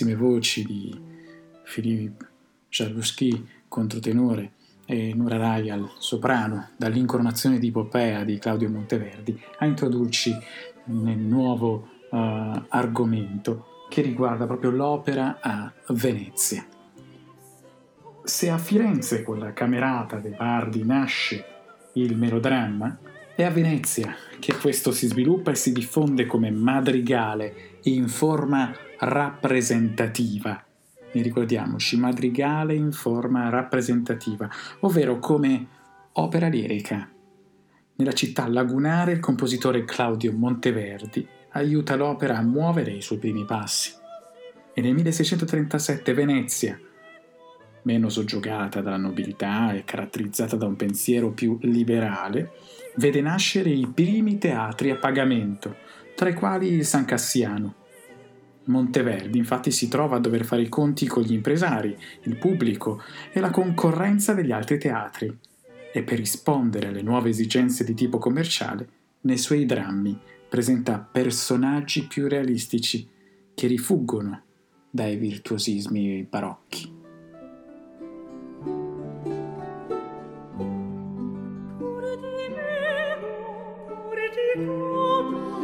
bellissime voci di Philippe Jaruski, controtenore, e Nura Rayal, soprano, dall'incoronazione di Popea di Claudio Monteverdi, a introdurci nel nuovo uh, argomento che riguarda proprio l'opera a Venezia. Se a Firenze con la camerata dei Bardi nasce il melodramma, è a Venezia che questo si sviluppa e si diffonde come madrigale in forma rappresentativa. Ne ricordiamoci, madrigale in forma rappresentativa, ovvero come opera lirica. Nella città lagunare il compositore Claudio Monteverdi aiuta l'opera a muovere i suoi primi passi. E nel 1637 Venezia, meno soggiogata dalla nobiltà e caratterizzata da un pensiero più liberale, vede nascere i primi teatri a pagamento, tra i quali San Cassiano. Monteverdi infatti si trova a dover fare i conti con gli impresari, il pubblico e la concorrenza degli altri teatri e per rispondere alle nuove esigenze di tipo commerciale, nei suoi drammi presenta personaggi più realistici che rifuggono dai virtuosismi barocchi. Benedicat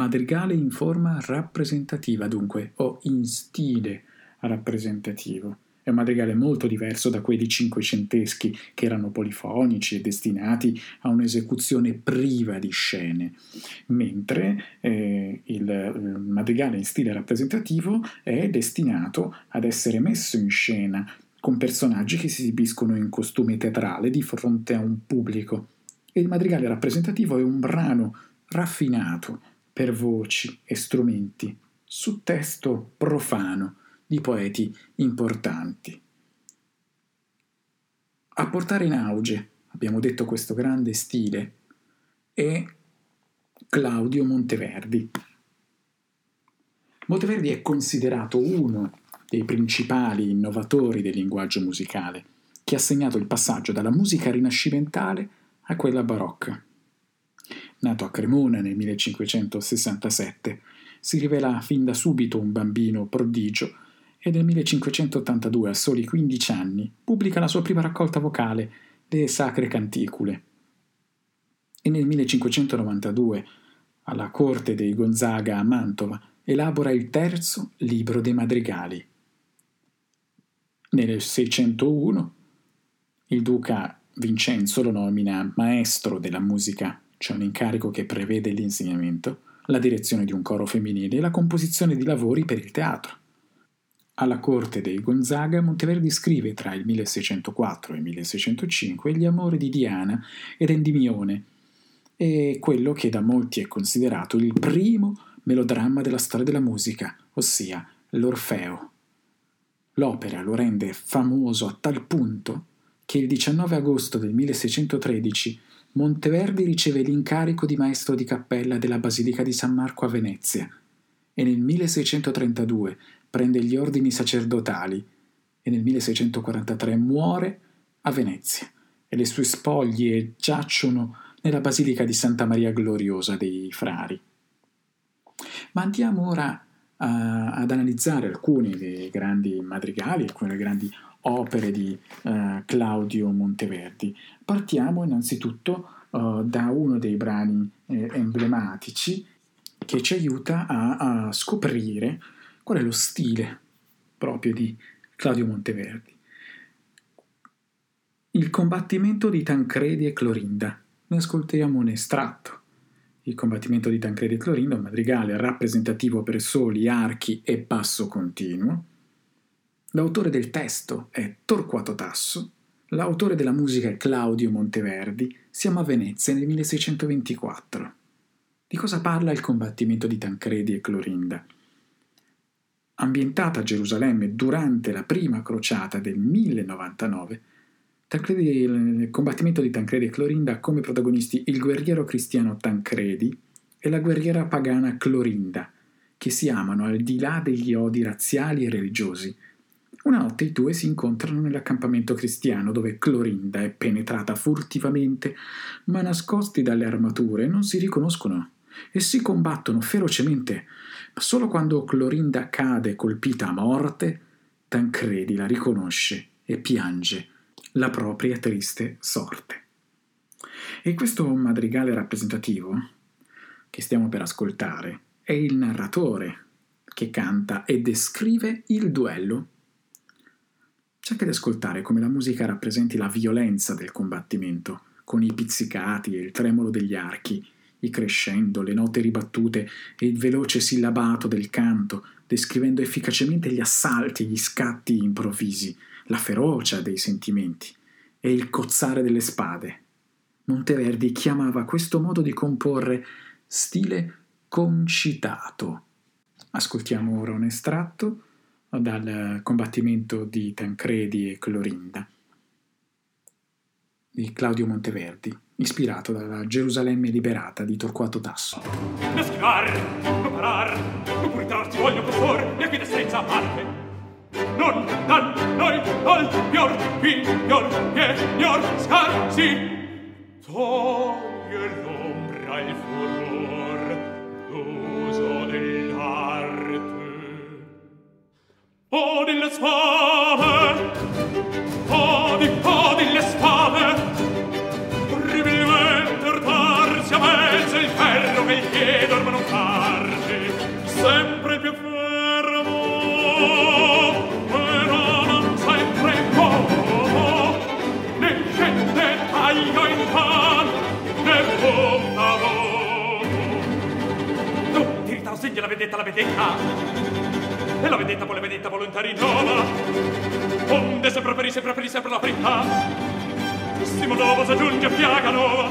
madrigale in forma rappresentativa, dunque, o in stile rappresentativo. È un madrigale molto diverso da quelli cinquecenteschi, che erano polifonici e destinati a un'esecuzione priva di scene, mentre eh, il, madrigale in stile rappresentativo è destinato ad essere messo in scena con personaggi che si esibiscono in costume teatrale di fronte a un pubblico. E il madrigale rappresentativo è un brano raffinato, per voci e strumenti, su testo profano di poeti importanti. A portare in auge, abbiamo detto questo grande stile, è Claudio Monteverdi. Monteverdi è considerato uno dei principali innovatori del linguaggio musicale, che ha segnato il passaggio dalla musica rinascimentale a quella barocca nato a Cremona nel 1567, si rivela fin da subito un bambino prodigio e nel 1582, a soli 15 anni, pubblica la sua prima raccolta vocale, Le Sacre Canticule. E nel 1592, alla corte dei Gonzaga a Mantova, elabora il terzo libro dei madrigali. Nel 601 il duca Vincenzo lo nomina maestro della musica c'è un incarico che prevede l'insegnamento, la direzione di un coro femminile e la composizione di lavori per il teatro. Alla corte dei Gonzaga, Monteverdi scrive tra il 1604 e il 1605 Gli amori di Diana ed Endimione, e quello che da molti è considerato il primo melodramma della storia della musica, ossia l'Orfeo. L'opera lo rende famoso a tal punto che il 19 agosto del 1613 Monteverdi riceve l'incarico di maestro di cappella della Basilica di San Marco a Venezia e nel 1632 prende gli ordini sacerdotali e nel 1643 muore a Venezia e le sue spoglie giacciono nella Basilica di Santa Maria Gloriosa dei Frari. Ma andiamo ora ad analizzare alcuni dei grandi madrigali, alcune delle grandi opere di uh, Claudio Monteverdi. Partiamo innanzitutto uh, da uno dei brani eh, emblematici che ci aiuta a, a scoprire qual è lo stile proprio di Claudio Monteverdi. Il combattimento di Tancredi e Clorinda. Ne ascoltiamo un estratto. Il combattimento di Tancredi e Clorinda, un madrigale rappresentativo per soli, archi e basso continuo. L'autore del testo è Torquato Tasso, l'autore della musica è Claudio Monteverdi, siamo a Venezia nel 1624. Di cosa parla il combattimento di Tancredi e Clorinda? Ambientata a Gerusalemme durante la prima crociata del 1099, Tancredi, il combattimento di Tancredi e Clorinda ha come protagonisti il guerriero cristiano Tancredi e la guerriera pagana Clorinda, che si amano al di là degli odi razziali e religiosi. Una notte i due si incontrano nell'accampamento cristiano dove Clorinda è penetrata furtivamente, ma nascosti dalle armature non si riconoscono e si combattono ferocemente, ma solo quando Clorinda cade colpita a morte, Tancredi la riconosce e piange la propria triste sorte. E questo madrigale rappresentativo che stiamo per ascoltare è il narratore che canta e descrive il duello. Cerca di ascoltare come la musica rappresenti la violenza del combattimento, con i pizzicati e il tremolo degli archi, i crescendo, le note ribattute e il veloce sillabato del canto, descrivendo efficacemente gli assalti gli scatti improvvisi, la ferocia dei sentimenti e il cozzare delle spade. Monteverdi chiamava questo modo di comporre stile concitato. Ascoltiamo ora un estratto dal combattimento di Tancredi e Clorinda di Claudio Monteverdi ispirato dalla Gerusalemme liberata di Torquato Tasso. Ne schivar, non parar, non puritarsi voglio profor, e senza parte. Non dan noi al pior, pior, pior, scarsi. Toglie l'ombra il furor, Odi le spade, odi, odi le spade, orribilmente urtarsi a mezzo il ferro che il chiedo ormai non tardi, sempre più fermo, però sempre poco, né scende taglio in pan, né punta voto. Tu, ti ritarsiglia la vedetta, la vedetta, e la vendetta vuole la vendetta volontarinoma onde se preferi se preferi sempre la frittà Simo dopo se giunge piaga nuova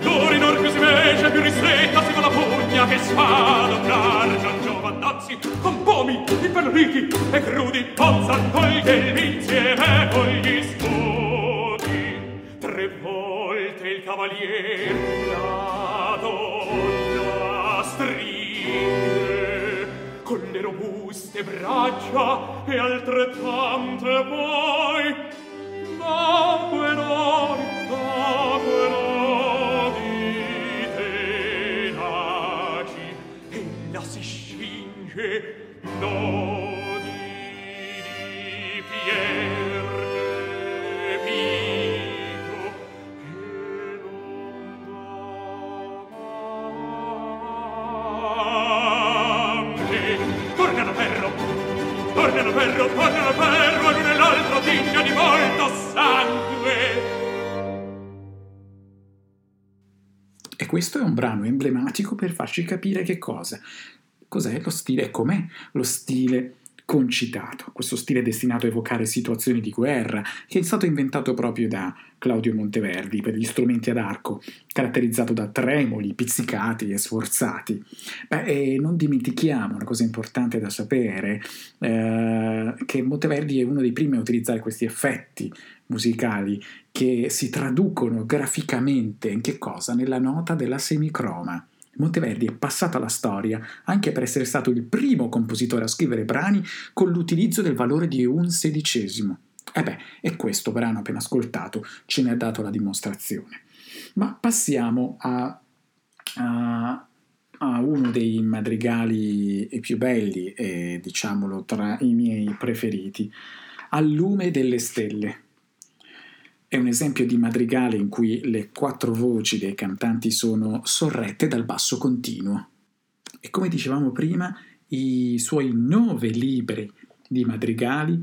Dori nor più si mece più ristretta si va la pugna che sfa dobrar Gian Giovannazzi con pomi, impelloniti e crudi pozzan poi che il insieme con gli scudi tre volte il cavalier la donna stringe le robuste braccia e altrettante poi davvero davvero di tenaci ella si scinge no questo è un brano emblematico per farci capire che cosa? cos'è lo stile e com'è lo stile concitato, questo stile destinato a evocare situazioni di guerra, che è stato inventato proprio da Claudio Monteverdi per gli strumenti ad arco, caratterizzato da tremoli, pizzicati e sforzati. Beh, e non dimentichiamo una cosa importante da sapere, eh, che Monteverdi è uno dei primi a utilizzare questi effetti musicali che si traducono graficamente in che cosa? Nella nota della semicroma. Monteverdi è passato alla storia anche per essere stato il primo compositore a scrivere brani con l'utilizzo del valore di un sedicesimo. E beh, e questo brano appena ascoltato ce ne ha dato la dimostrazione. Ma passiamo a, a a uno dei madrigali più belli e diciamolo tra i miei preferiti, Al lume delle stelle. È un esempio di madrigale in cui le quattro voci dei cantanti sono sorrette dal basso continuo. E come dicevamo prima, i suoi nove libri di madrigali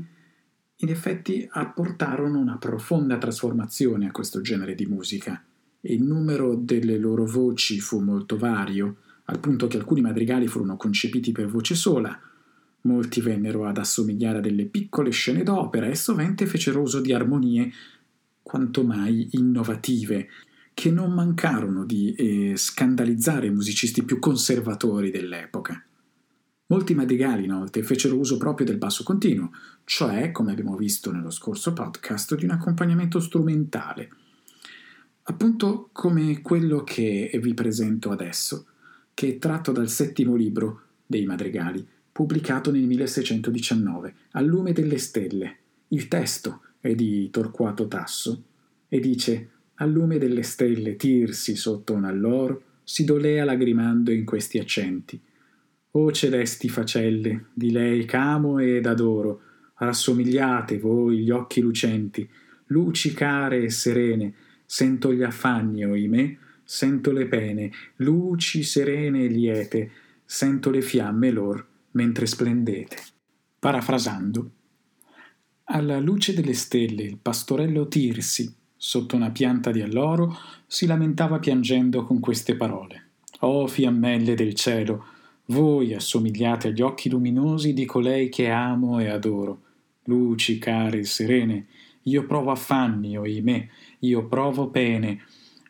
in effetti apportarono una profonda trasformazione a questo genere di musica. Il numero delle loro voci fu molto vario, al punto che alcuni madrigali furono concepiti per voce sola, molti vennero ad assomigliare a delle piccole scene d'opera e sovente fecero uso di armonie quanto mai innovative, che non mancarono di eh, scandalizzare i musicisti più conservatori dell'epoca. Molti madrigali inoltre fecero uso proprio del basso continuo, cioè, come abbiamo visto nello scorso podcast, di un accompagnamento strumentale, appunto come quello che vi presento adesso, che è tratto dal settimo libro dei madrigali, pubblicato nel 1619, Al lume delle stelle. Il testo è di Torquato Tasso e dice Al lume delle stelle tirsi sotto un alloro, si dolea lagrimando in questi accenti – o celesti facelle, di lei ch'amo ed adoro, rassomigliate voi gli occhi lucenti, luci care e serene, sento gli affanni, oimè, sento le pene, luci serene e liete, sento le fiamme lor mentre splendete. Parafrasando, alla luce delle stelle il pastorello Tirsi, sotto una pianta di alloro, si lamentava piangendo con queste parole. O fiammelle del cielo, voi assomigliate agli occhi luminosi di colei che amo e adoro. Luci care e serene, io provo affanni, oimè, io provo pene,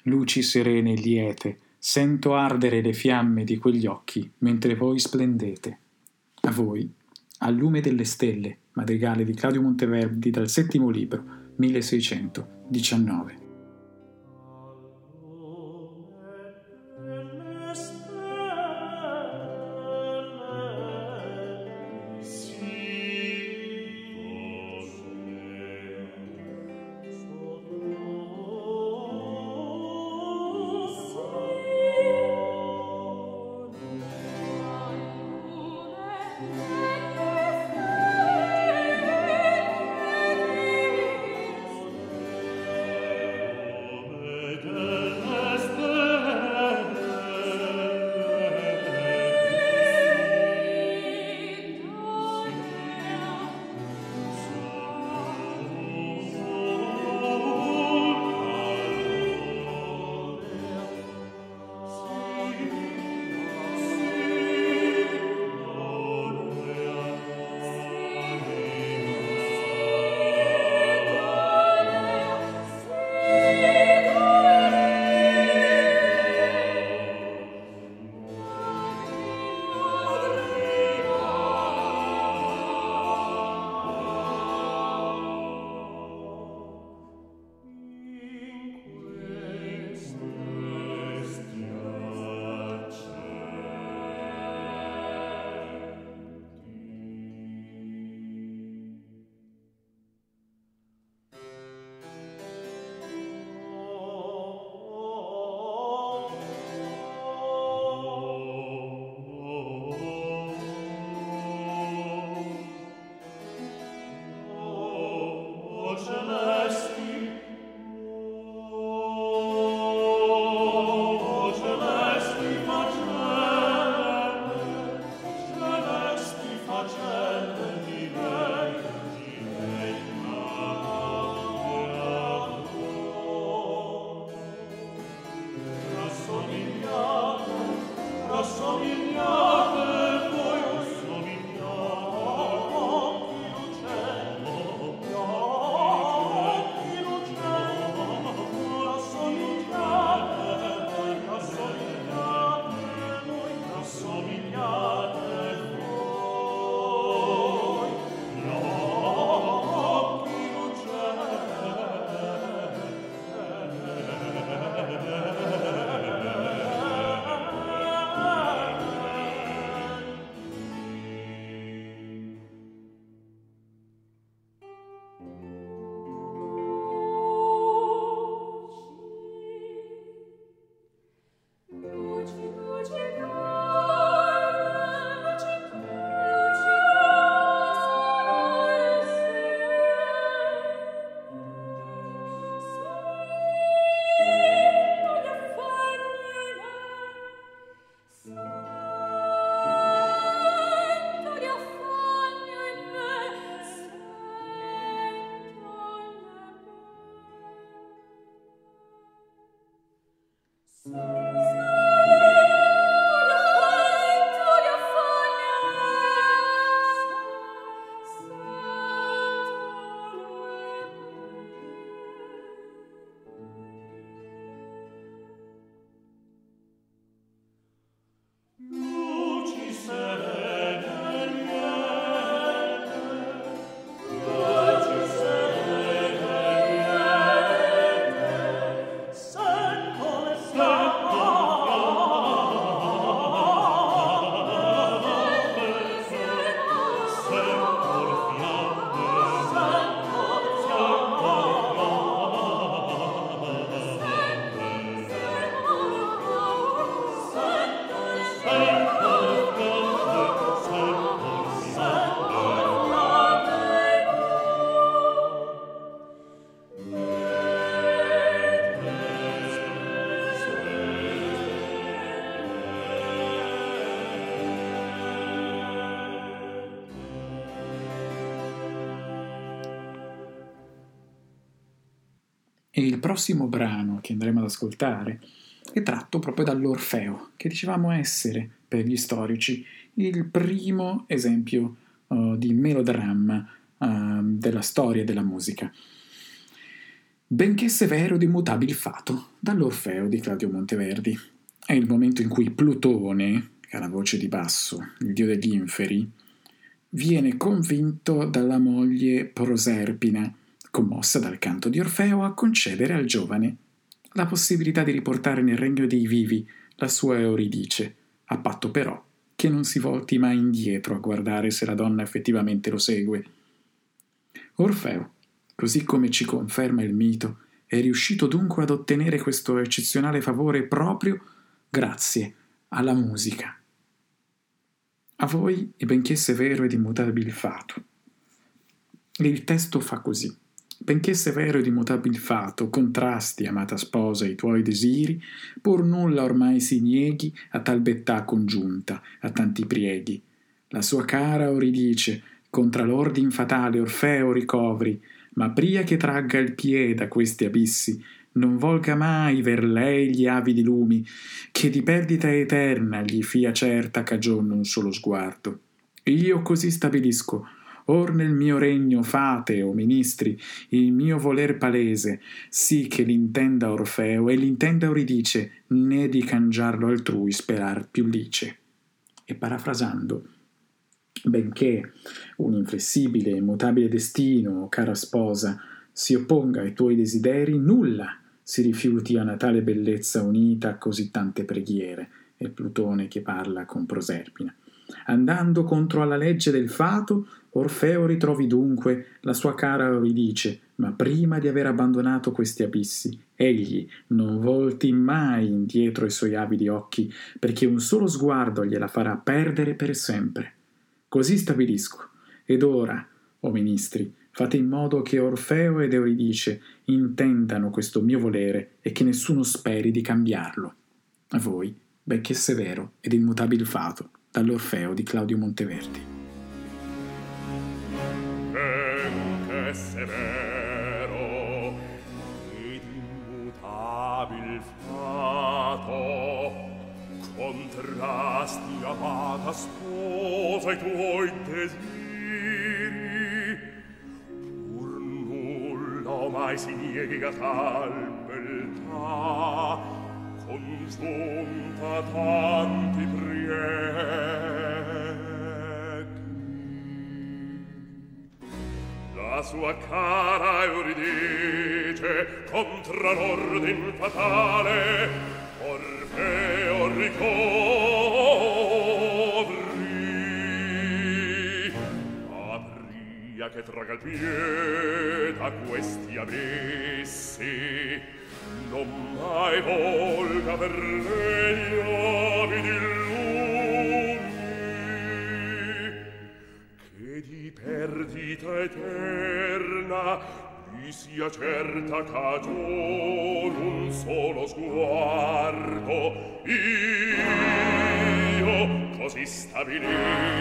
luci serene e liete, sento ardere le fiamme di quegli occhi mentre voi splendete. A voi, al lume delle stelle, madrigale di Claudio Monteverdi dal settimo libro, 1619. E il prossimo brano che andremo ad ascoltare è tratto proprio dall'Orfeo, che dicevamo essere, per gli storici, il primo esempio uh, di melodramma uh, della storia della musica. Benché severo ed immutabile fato, dall'Orfeo di Claudio Monteverdi. È il momento in cui Plutone, che ha la voce di basso, il dio degli inferi, viene convinto dalla moglie Proserpina commossa dal canto di Orfeo, a concedere al giovane la possibilità di riportare nel regno dei vivi la sua Euridice, a patto però che non si volti mai indietro a guardare se la donna effettivamente lo segue. Orfeo, così come ci conferma il mito, è riuscito dunque ad ottenere questo eccezionale favore proprio grazie alla musica. A voi è benché severo ed immutabile fato. Il testo fa così. Benché severo ed immutabile fato, contrasti, amata sposa, i tuoi desiri, pur nulla ormai si nieghi a tal bettà congiunta, a tanti prieghi. La sua cara oridice, contra l'ordin fatale Orfeo ricovri, ma pria che tragga il piede da questi abissi, non volga mai ver lei gli avidi lumi, che di perdita eterna gli fia certa cagion un solo sguardo. Io così stabilisco, Or nel mio regno fate, o ministri, il mio voler palese, sì che l'intenda Orfeo e l'intenda Euridice, né di cangiarlo altrui sperar più lice. E parafrasando, benché un inflessibile e immutabile destino, cara sposa, si opponga ai tuoi desideri, nulla si rifiuti a una tale bellezza unita a così tante preghiere. È Plutone che parla con Proserpina. Andando contro alla legge del fato, Orfeo ritrovi dunque la sua cara Euridice, ma prima di aver abbandonato questi abissi, egli non volti mai indietro i suoi avidi occhi, perché un solo sguardo gliela farà perdere per sempre. Così stabilisco. Ed ora, o ministri, fate in modo che Orfeo ed Euridice intendano questo mio volere e che nessuno speri di cambiarlo. A voi, benché severo ed immutabile fato, dall'Orfeo di Claudio Monteverdi. esse vero ed immutabil fato contrasti amata sposa i tuoi desiri. Pur nulla mai si niega tal beltà congiunta tanti prieri la sua cara Euridice contra l'ordin fatale. Orfeo ricovri Apria che traga il piede a questi abissi. Non mai volga per lei avi di lumi che di perdita eterna vi sia certa cagion un solo sguardo. Io così stabilisco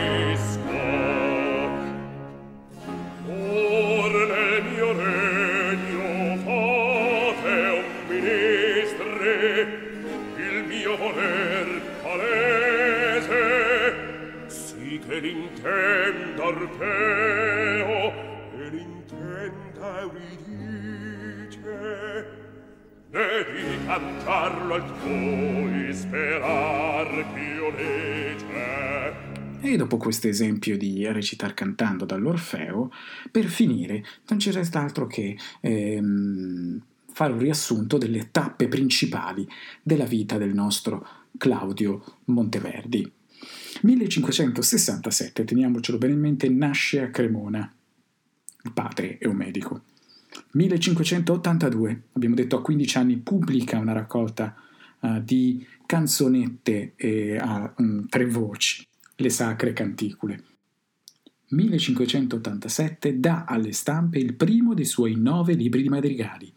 tuoi sperar più legge. E dopo questo esempio di recitar cantando dall'Orfeo, per finire non ci resta altro che ehm, fare un riassunto delle tappe principali della vita del nostro Claudio Monteverdi. 1567, teniamocelo bene in mente, nasce a Cremona. Il padre è un medico. 1582, abbiamo detto a 15 anni, pubblica una raccolta uh, di canzonette eh, a um, tre voci, le sacre canticule. 1587 dà alle stampe il primo dei suoi nove libri di madrigali.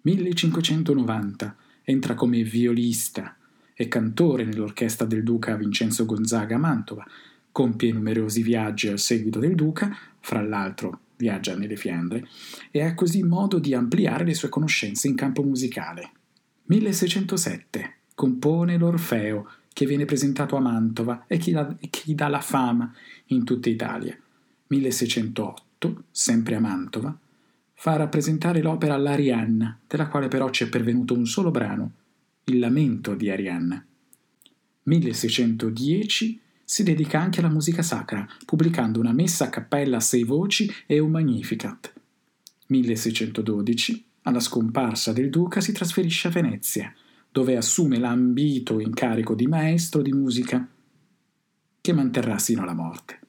1590 entra come violista e cantore nell'orchestra del duca Vincenzo Gonzaga a Mantova, compie numerosi viaggi al seguito del duca, fra l'altro viaggia nelle Fiandre, e ha così modo di ampliare le sue conoscenze in campo musicale. 1607 compone l'Orfeo, che viene presentato a Mantova e che gli dà la fama in tutta Italia. 1608, sempre a Mantova, fa rappresentare l'opera L'Arianna, della quale però ci è pervenuto un solo brano, il lamento di Arianna. 1610 si dedica anche alla musica sacra, pubblicando una messa a cappella a sei voci e un Magnificat. 1612, alla scomparsa del duca, si trasferisce a Venezia, dove assume l'ambito incarico di maestro di musica che manterrà sino alla morte.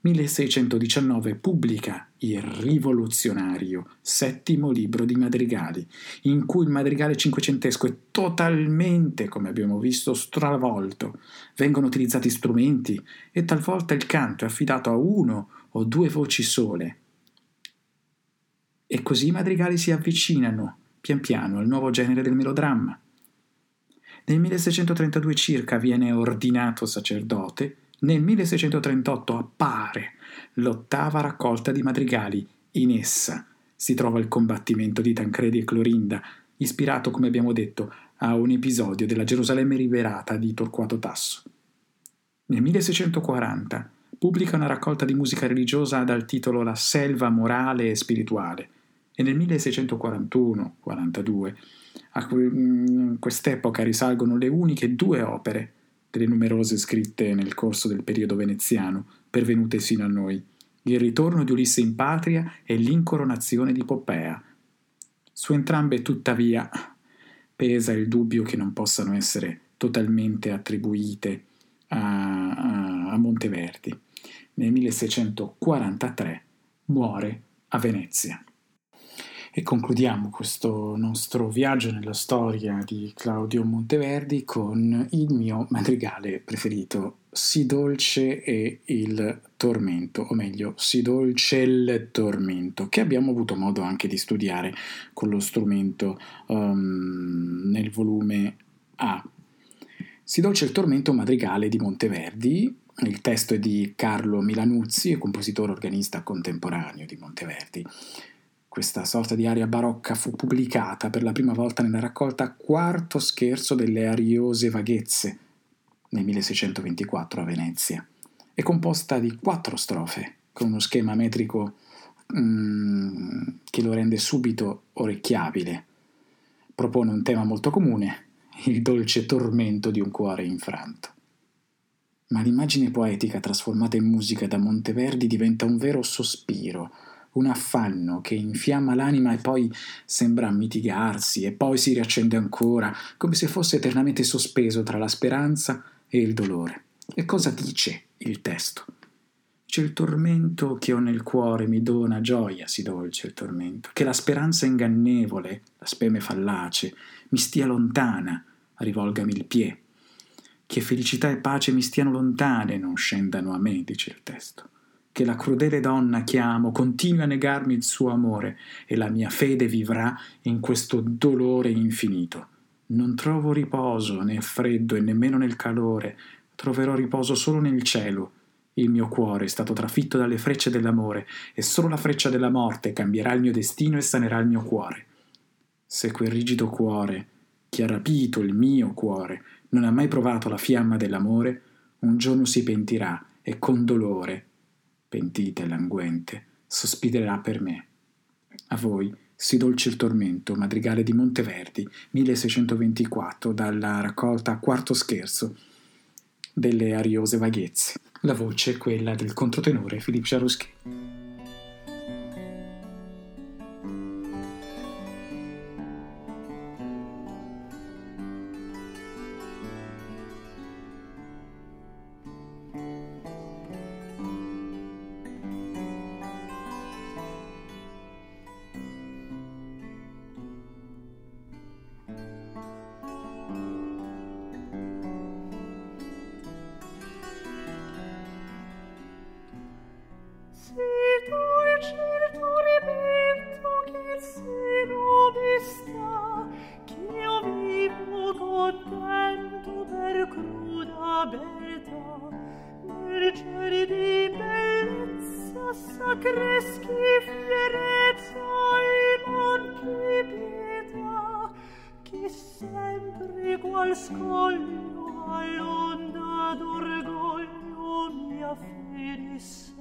1619 pubblica il rivoluzionario settimo libro di madrigali, in cui il madrigale cinquecentesco è totalmente, come abbiamo visto, stravolto. Vengono utilizzati strumenti e talvolta il canto è affidato a uno o due voci sole. E così i madrigali si avvicinano, pian piano, al nuovo genere del melodramma. Nel 1632 circa viene ordinato sacerdote nel 1638 appare l'ottava raccolta di madrigali. In essa si trova il combattimento di Tancredi e Clorinda, ispirato, come abbiamo detto, a un episodio della Gerusalemme liberata di Torquato Tasso. Nel 1640 pubblica una raccolta di musica religiosa dal titolo La selva morale e spirituale e nel 1641-42 a quest'epoca risalgono le uniche due opere delle numerose scritte nel corso del periodo veneziano, pervenute sino a noi, il ritorno di Ulisse in patria e l'incoronazione di Poppea. Su entrambe, tuttavia, pesa il dubbio che non possano essere totalmente attribuite a, a, a Monteverdi. Nel 1643 muore a Venezia. E concludiamo questo nostro viaggio nella storia di Claudio Monteverdi con il mio madrigale preferito, Si dolce e il tormento, o meglio, Si dolce il tormento, che abbiamo avuto modo anche di studiare con lo strumento um, nel volume A. Si dolce il tormento, madrigale di Monteverdi, il testo è di Carlo Milanuzzi, compositore organista contemporaneo di Monteverdi. Questa sorta di aria barocca fu pubblicata per la prima volta nella raccolta Quarto scherzo delle ariose vaghezze nel 1624 a Venezia. È composta di quattro strofe, con uno schema metrico mm, che lo rende subito orecchiabile. Propone un tema molto comune, il dolce tormento di un cuore infranto. Ma l'immagine poetica trasformata in musica da Monteverdi diventa un vero sospiro, un affanno che infiamma l'anima e poi sembra mitigarsi e poi si riaccende ancora, come se fosse eternamente sospeso tra la speranza e il dolore. E cosa dice il testo? C'è il tormento che ho nel cuore, mi dona gioia, si dolce il tormento, che la speranza ingannevole, la speme fallace, mi stia lontana, rivolgami il pie, che felicità e pace mi stiano lontane, non scendano a me, dice il testo che la crudele donna che amo continui a negarmi il suo amore e la mia fede vivrà in questo dolore infinito. Non trovo riposo né freddo e nemmeno nel calore, troverò riposo solo nel cielo. Il mio cuore è stato trafitto dalle frecce dell'amore e solo la freccia della morte cambierà il mio destino e sanerà il mio cuore. Se quel rigido cuore, che ha rapito il mio cuore, non ha mai provato la fiamma dell'amore, un giorno si pentirà e con dolore pentita e languente, sospirerà per me. A voi Si dolce il tormento, madrigale di Monteverdi, 1624, dalla raccolta Quarto scherzo delle ariose vaghezze. La voce è quella del controtenore Philippe Jaruski. place